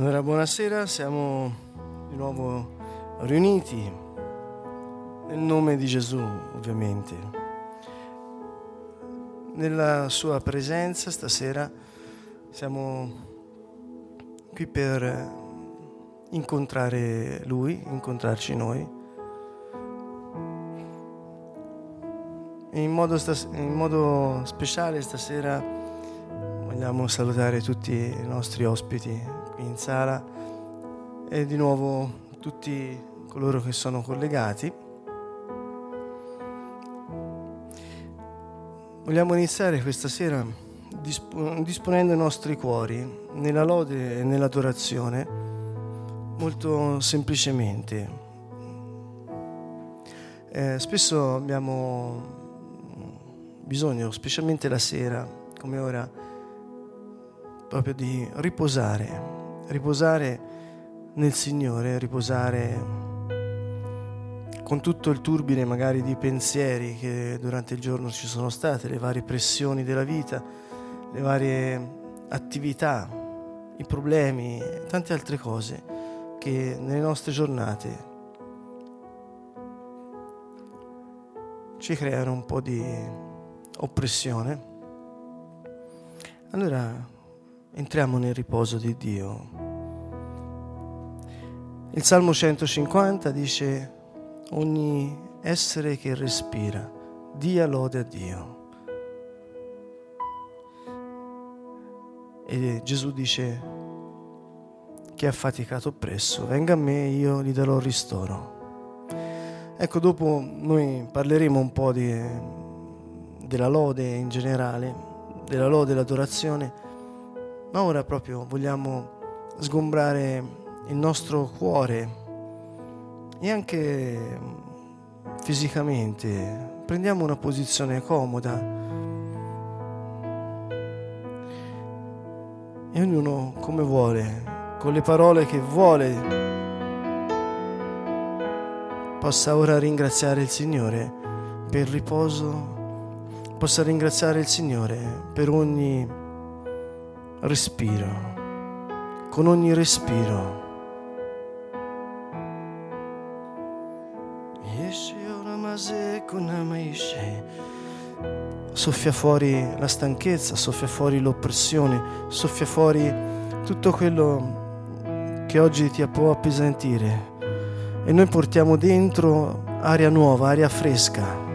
Allora, buonasera, siamo di nuovo riuniti nel nome di Gesù, ovviamente. Nella sua presenza stasera siamo qui per incontrare Lui, incontrarci noi. In modo, stas- in modo speciale stasera vogliamo salutare tutti i nostri ospiti in sala e di nuovo tutti coloro che sono collegati. Vogliamo iniziare questa sera disponendo i nostri cuori nella lode e nell'adorazione molto semplicemente. Eh, spesso abbiamo bisogno, specialmente la sera, come ora, proprio di riposare riposare nel Signore, riposare con tutto il turbine magari di pensieri che durante il giorno ci sono state, le varie pressioni della vita, le varie attività, i problemi, tante altre cose che nelle nostre giornate ci creano un po' di oppressione. Allora entriamo nel riposo di Dio. Il Salmo 150 dice, ogni essere che respira, dia lode a Dio. E Gesù dice, chi è affaticato oppresso, venga a me, io gli darò ristoro. Ecco, dopo noi parleremo un po' di, della lode in generale, della lode e dell'adorazione ma ora proprio vogliamo sgombrare il nostro cuore e anche fisicamente. Prendiamo una posizione comoda e ognuno come vuole, con le parole che vuole, possa ora ringraziare il Signore per il riposo, possa ringraziare il Signore per ogni respiro, con ogni respiro. Soffia fuori la stanchezza, soffia fuori l'oppressione, soffia fuori tutto quello che oggi ti può appesantire. E noi portiamo dentro aria nuova, aria fresca.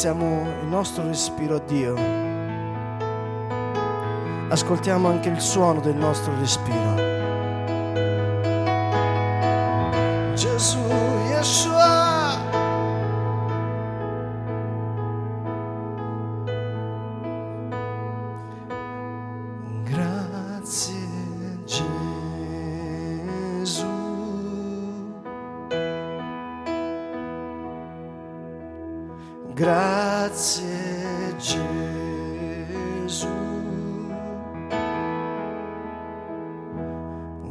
Innalziamo il nostro respiro a Dio, ascoltiamo anche il suono del nostro respiro. Gesù.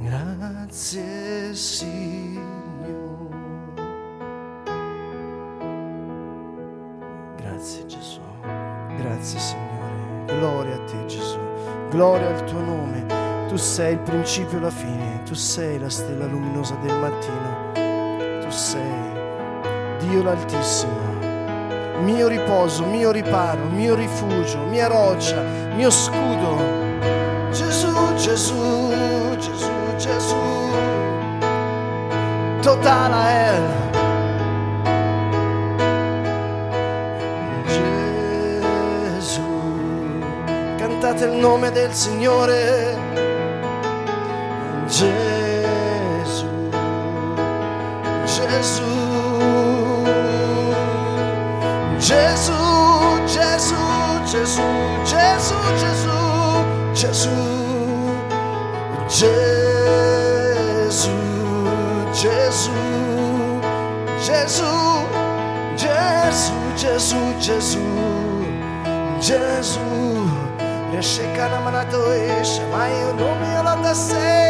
Grazie Signore. Grazie Gesù. Grazie Signore. Gloria a te Gesù. Gloria al tuo nome. Tu sei il principio e la fine. Tu sei la stella luminosa del mattino. Tu sei Dio l'Altissimo mio riposo, mio riparo, mio rifugio, mia roccia, mio scudo. Gesù, Gesù, Gesù, Gesù, totala è. Gesù, cantate il nome del Signore. Gesù, Gesù, Gesù, Gesù, Gesù, Gesù, Gesù, Gesù, Gesù, Gesù, Gesù, Gesù, Gesù, Gesù. Riesce canamanato esce, ma io non mi lo da sé,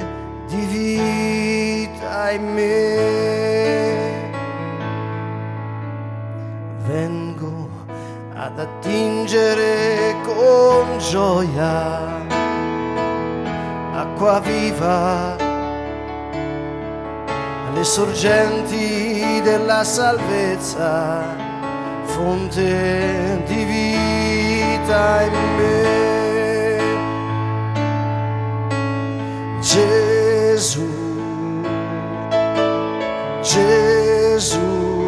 in me. Vengo ad attingere con gioia acqua viva alle sorgenti della salvezza, fonte di vita in me. Gesù, Gesù,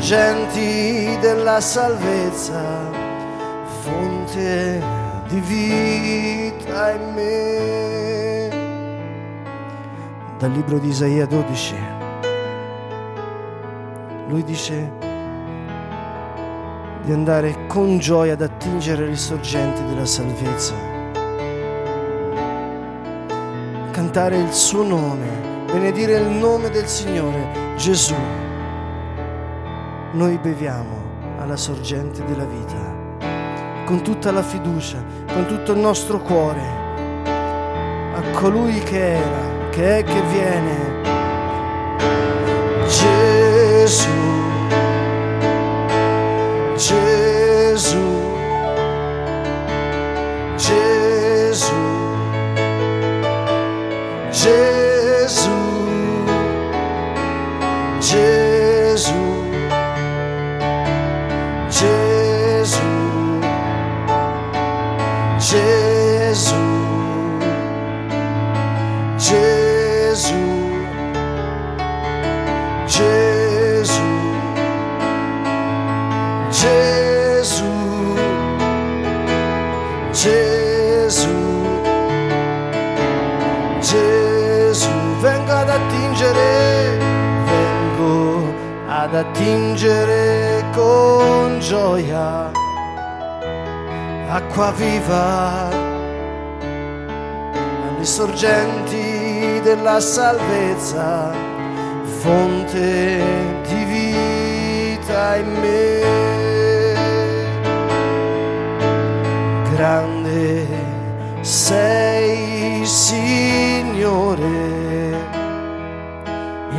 sorgenti della salvezza, fonte di vita in me. Dal libro di Isaia 12 lui dice di andare con gioia ad attingere le sorgenti della salvezza, cantare il suo nome, benedire il nome del Signore, Gesù. Noi beviamo alla sorgente della vita, con tutta la fiducia, con tutto il nostro cuore, a colui che era, che è, che viene. Gesù, ad attingere, vengo ad attingere con gioia acqua viva alle sorgenti della salvezza fonte di vita in me. Grande sei, Signore,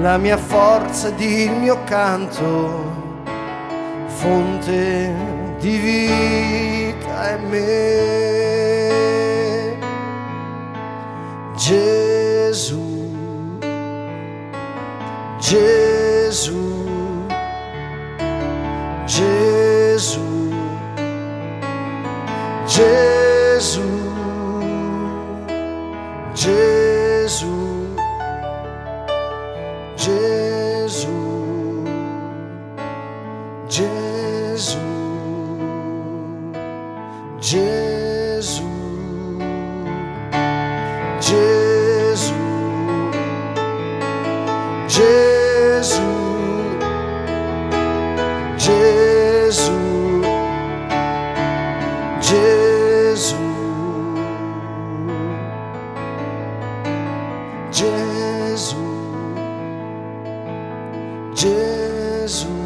la mia forza ed il mio canto, fonte di vita in me. Gesù, Gesù. Gesù, Gesù, Jesus.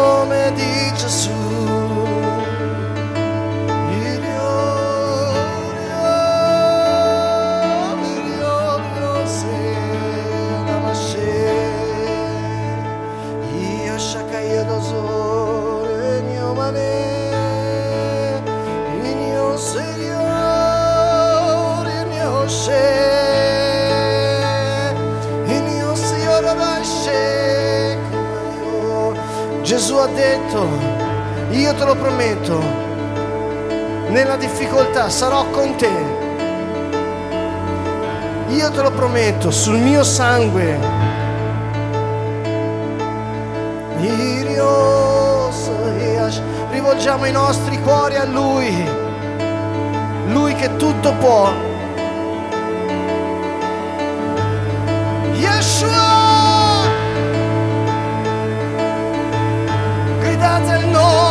Gesù ha detto, io te lo prometto, nella difficoltà sarò con te. Io te lo prometto, sul mio sangue. Rivolgiamo i nostri cuori a Lui, Lui che tutto può. Yeshua! Vater, no.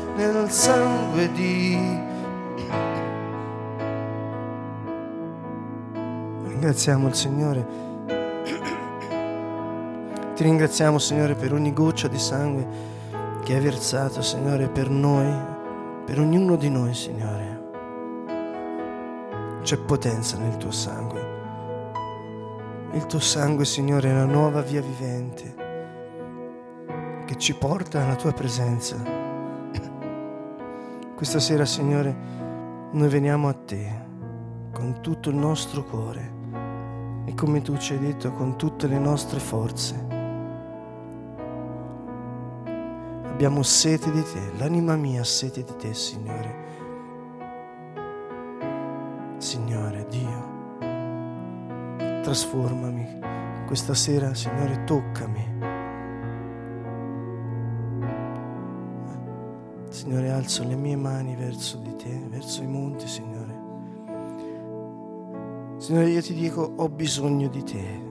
nel sangue di ringraziamo il Signore. Ti ringraziamo, Signore, per ogni goccia di sangue che hai versato, Signore, per noi, per ognuno di noi, Signore. C'è potenza nel tuo sangue. Il tuo sangue, Signore, è una nuova via vivente che ci porta alla tua presenza. Questa sera, Signore, noi veniamo a te con tutto il nostro cuore e come tu ci hai detto con tutte le nostre forze. Abbiamo sete di te, l'anima mia ha sete di te, Signore. Signore Dio, trasformami questa sera, Signore, toccami. Signore, alzo le mie mani verso di te, verso i monti, Signore. Signore, io ti dico, ho bisogno di te.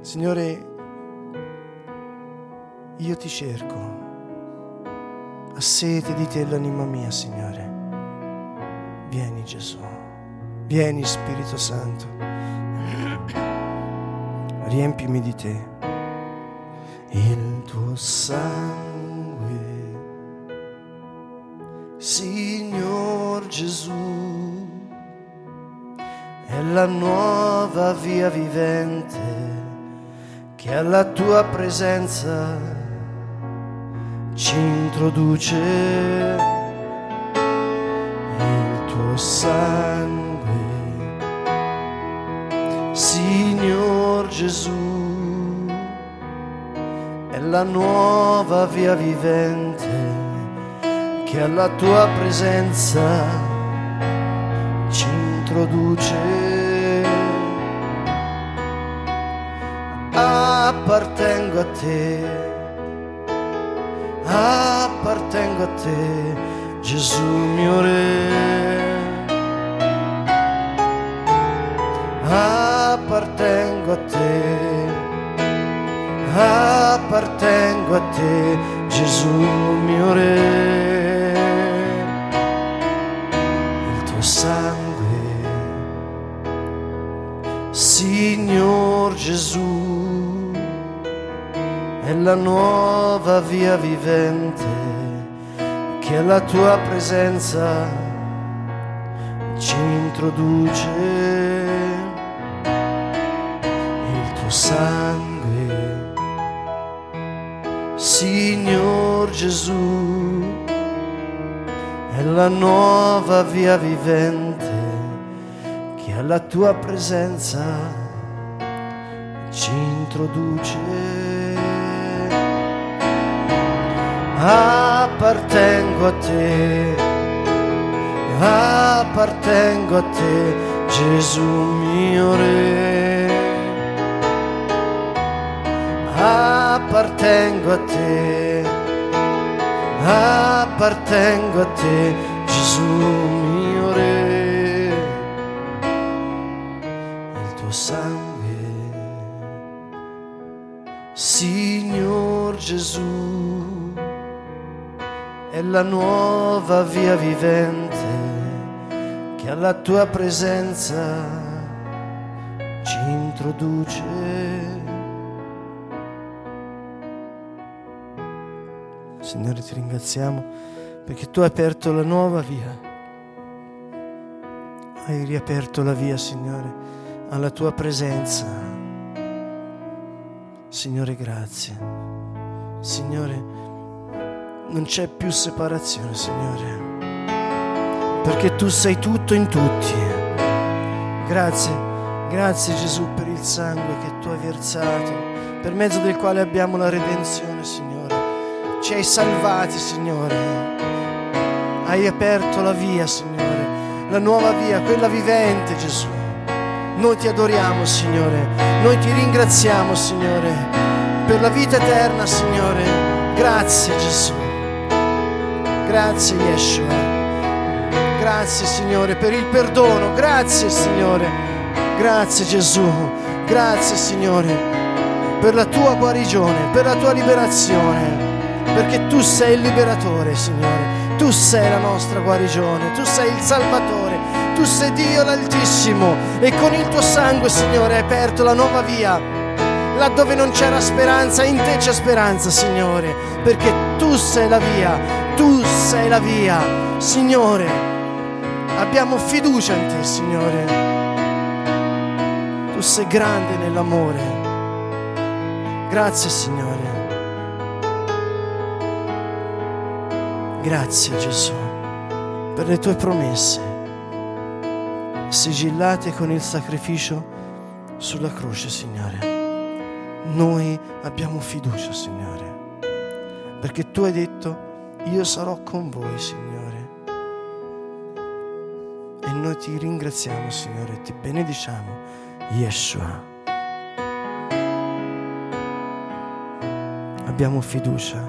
Signore, io ti cerco. Ha sete di te l'anima mia, Signore. Vieni Gesù. Vieni Spirito Santo. Riempimi di te. Il tuo sangue, Signor Gesù è la nuova via vivente che alla tua presenza ci introduce. Il tuo sangue, Signor Gesù, è la nuova via vivente che alla tua presenza ci introduce. Appartengo a te, appartengo a te, Gesù mio Re. Appartengo a te, appartengo a te, Gesù mio Re. Alla tua presenza ci introduce. Il tuo sangue, Signor Gesù, è la nuova via vivente che alla tua presenza ci introduce. Appartengo a te, appartengo a te, Gesù mio Re. Appartengo a te, appartengo a te, Gesù mio Re. Il tuo sangue, Signor Gesù, è la nuova via vivente che alla tua presenza ci introduce. Signore, ti ringraziamo perché tu hai aperto la nuova via. Hai riaperto la via, Signore, alla tua presenza. Signore, grazie. Signore, non c'è più separazione, Signore, perché tu sei tutto in tutti. Grazie, grazie Gesù per il sangue che tu hai versato, per mezzo del quale abbiamo la redenzione, Signore ci hai salvati, Signore. Hai aperto la via, Signore, la nuova via, quella vivente, Gesù. Noi ti adoriamo, Signore. Noi ti ringraziamo, Signore, per la vita eterna, Signore. Grazie, Gesù. Grazie, Yeshua. Grazie, Signore, per il perdono. Grazie, Signore. Grazie, Gesù. Grazie, Signore, per la tua guarigione, per la tua liberazione perché tu sei il liberatore, Signore. Tu sei la nostra guarigione, tu sei il Salvatore, Tu sei Dio l'Altissimo e con il tuo sangue, Signore, hai aperto la nuova via. Laddove non c'era speranza, in te c'è speranza, Signore, perché tu sei la via, tu sei la via, Signore. Abbiamo fiducia in te, Signore. Tu sei grande nell'amore. Grazie, Signore. Grazie, Gesù, per le tue promesse sigillate con il sacrificio sulla croce, Signore. Noi abbiamo fiducia, Signore, perché tu hai detto, io sarò con voi, Signore. E noi ti ringraziamo, Signore, ti benediciamo, Yeshua. Abbiamo fiducia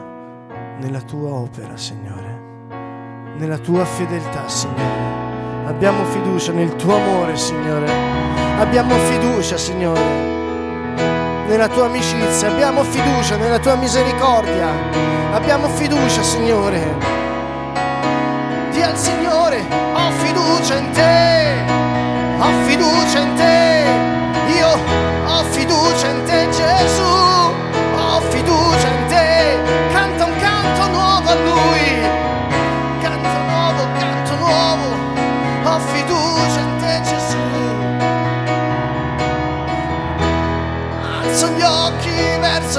nella tua opera, Signore, nella tua fedeltà, Signore. Abbiamo fiducia nel tuo amore, Signore. Abbiamo fiducia, Signore, nella tua amicizia. Abbiamo fiducia nella tua misericordia. Abbiamo fiducia, Signore. Dì al Signore, ho fiducia in te. Ho fiducia in te. Io ho fiducia in te, Gesù. Ho fiducia in te. Canta un canto nuovo a Lui.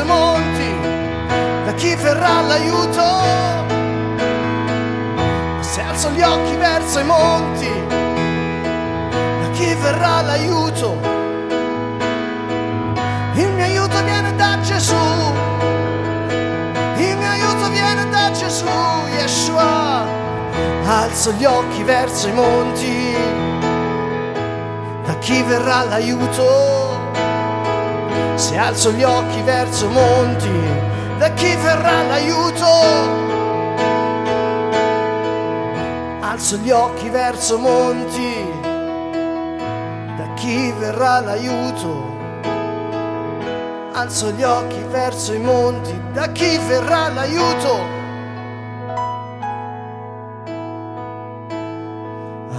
I monti, da chi verrà l'aiuto? Se alzo gli occhi verso i monti, da chi verrà l'aiuto? Il mio aiuto viene da Gesù, il mio aiuto viene da Gesù, Yeshua. Alzo gli occhi verso i monti, da chi verrà l'aiuto? Se alzo gli occhi verso monti, da chi verrà l'aiuto? Alzo gli occhi verso monti, da chi verrà l'aiuto? Alzo gli occhi verso i monti, da chi verrà l'aiuto?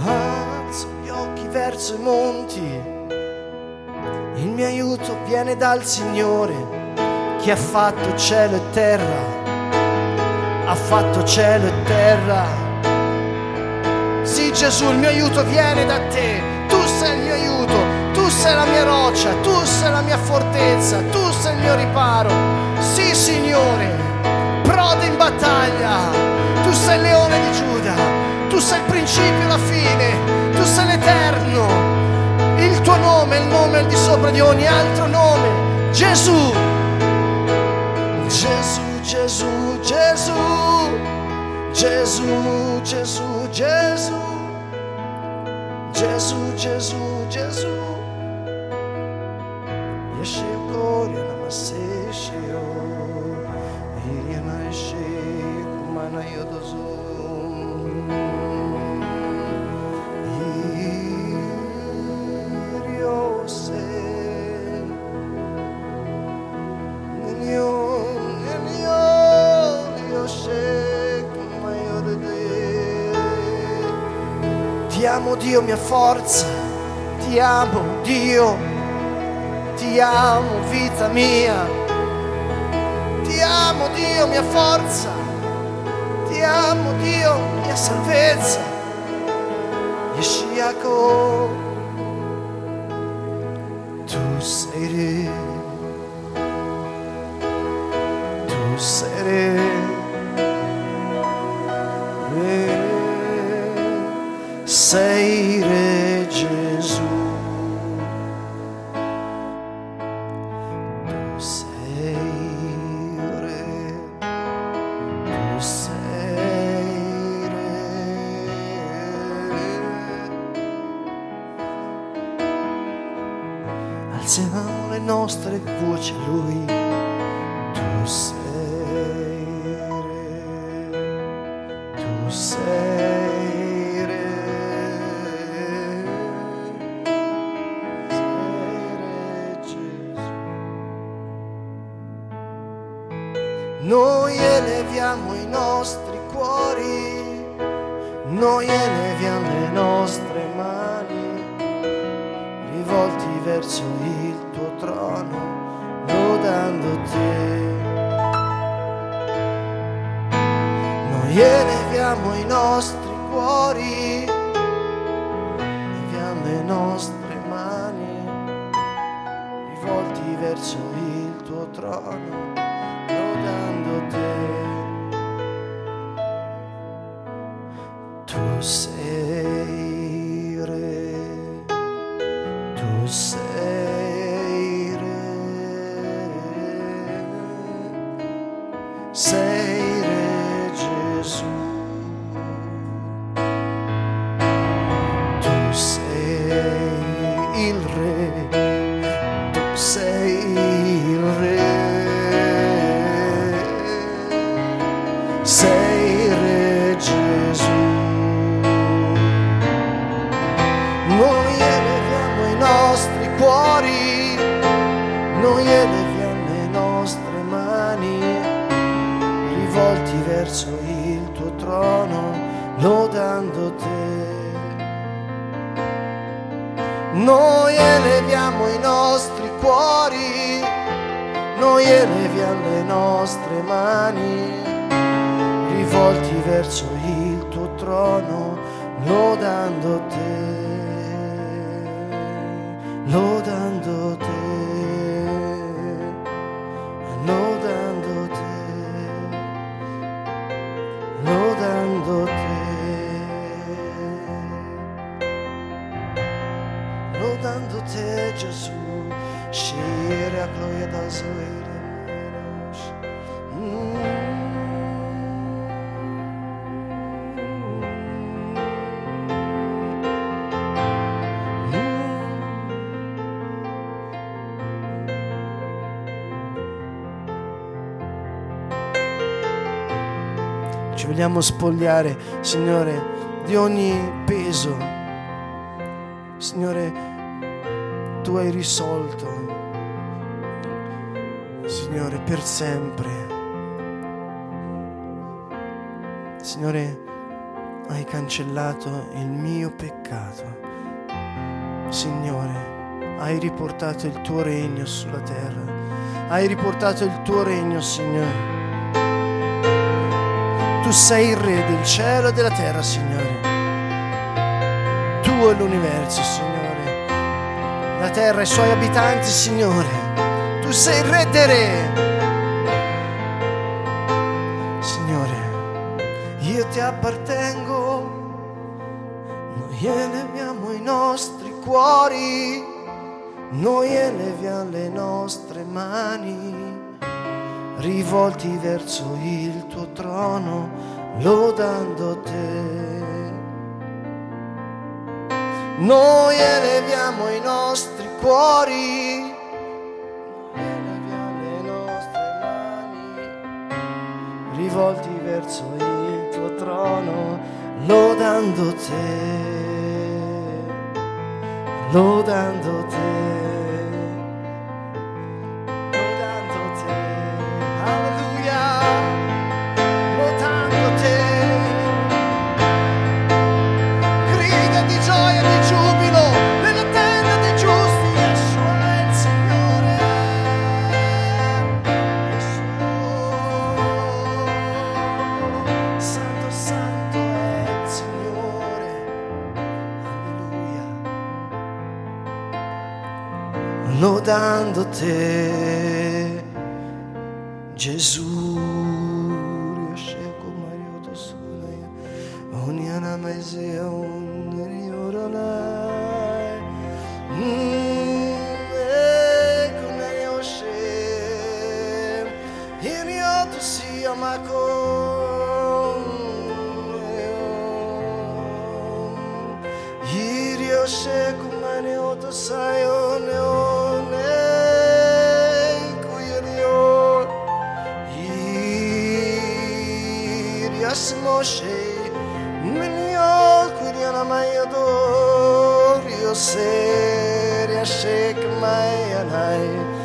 Alzo gli occhi verso i monti, mio aiuto viene dal Signore che ha fatto cielo e terra, ha fatto cielo e terra. Sì Gesù, il mio aiuto viene da te, tu sei il mio aiuto, tu sei la mia roccia, tu sei la mia fortezza, tu sei il mio riparo. Sì Signore, prode in battaglia, tu sei il leone di Giuda, tu sei il principio e la fine, nome al di sopra di ogni altro nome. Gesù. Gesù, Gesù, Gesù. Gesù, Gesù, Gesù. Gesù, Gesù, Gesù. Yeshua Gloria Namaseshio. Iriana Eshe Kumana Yodozum. Dio mia forza, ti amo Dio, ti amo vita mia, ti amo Dio mia forza, ti amo Dio mia salvezza, Yeshiako, tu sei re, tu sei. Re, sei re Gesù. Alziamo le nostre voci a Lui. Noi eleviamo i nostri cuori, noi eleviamo le nostre mani, rivolti verso il tuo trono, lodando te. Noi eleviamo i nostri cuori, eleviamo le nostre mani, rivolti verso il tuo trono, lodando lodando te Gesù, a gloria da zoeira. Ci vogliamo spogliare, Signore, di ogni peso. Signore, tu hai risolto, Signore, per sempre. Signore, hai cancellato il mio peccato. Signore, hai riportato il tuo regno sulla terra. Hai riportato il tuo regno, Signore. Tu sei il re del cielo e della terra, Signore. Tu è l'universo, Signore. La terra e i suoi abitanti, Signore. Tu sei il re dei re. Signore, io ti appartengo. Noi eleviamo i nostri cuori. Noi eleviamo le nostre mani rivolti verso il tuo trono, lodando te. Noi eleviamo i nostri cuori, eleviamo le nostre mani, rivolti verso il tuo trono, lodando te, lodando te. Lodando دست ماشه Menior kuriana maiador, eu ser e achei que maianai.